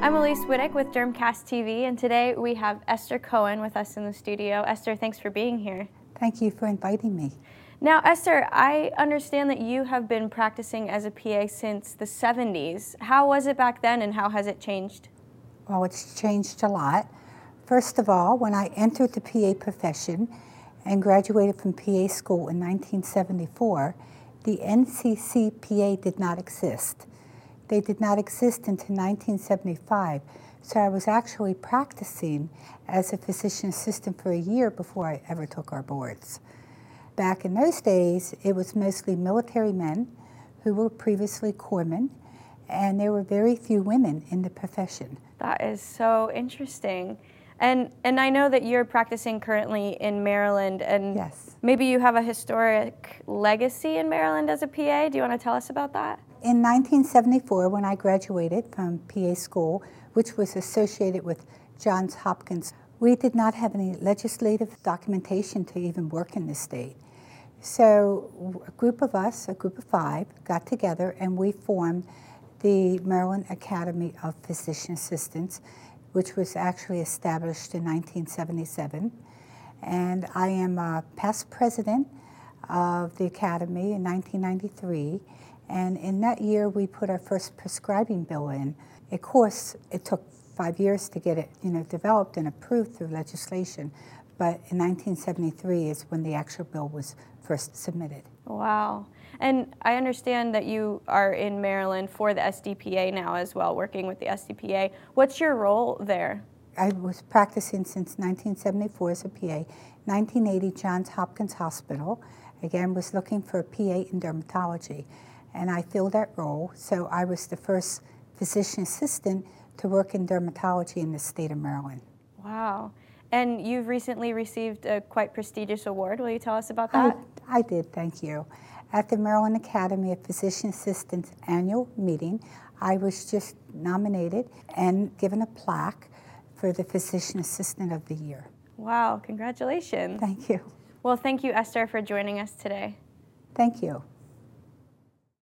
I'm Elise Wittick with Dermcast TV, and today we have Esther Cohen with us in the studio. Esther, thanks for being here. Thank you for inviting me. Now, Esther, I understand that you have been practicing as a PA since the 70s. How was it back then, and how has it changed? Well, it's changed a lot. First of all, when I entered the PA profession and graduated from PA school in 1974, the NCCPA did not exist. They did not exist until 1975. So I was actually practicing as a physician assistant for a year before I ever took our boards. Back in those days, it was mostly military men who were previously corpsmen, and there were very few women in the profession. That is so interesting. And and I know that you're practicing currently in Maryland and yes. maybe you have a historic legacy in Maryland as a PA. Do you want to tell us about that? In 1974, when I graduated from PA school, which was associated with Johns Hopkins, we did not have any legislative documentation to even work in the state. So a group of us, a group of five, got together and we formed the Maryland Academy of Physician Assistants, which was actually established in 1977. And I am a past president of the Academy in 1993. And in that year, we put our first prescribing bill in. Of course, it took five years to get it, you know, developed and approved through legislation. But in 1973 is when the actual bill was first submitted. Wow. And I understand that you are in Maryland for the SDPA now as well, working with the SDPA. What's your role there? I was practicing since 1974 as a PA. 1980, Johns Hopkins Hospital, again, was looking for a PA in dermatology and I filled that role. So I was the first physician assistant to work in dermatology in the state of Maryland. Wow. And you've recently received a quite prestigious award. Will you tell us about that? I, I did, thank you. At the Maryland Academy of Physician Assistants annual meeting, I was just nominated and given a plaque for the Physician Assistant of the Year. Wow, congratulations. Thank you. Well, thank you, Esther, for joining us today. Thank you.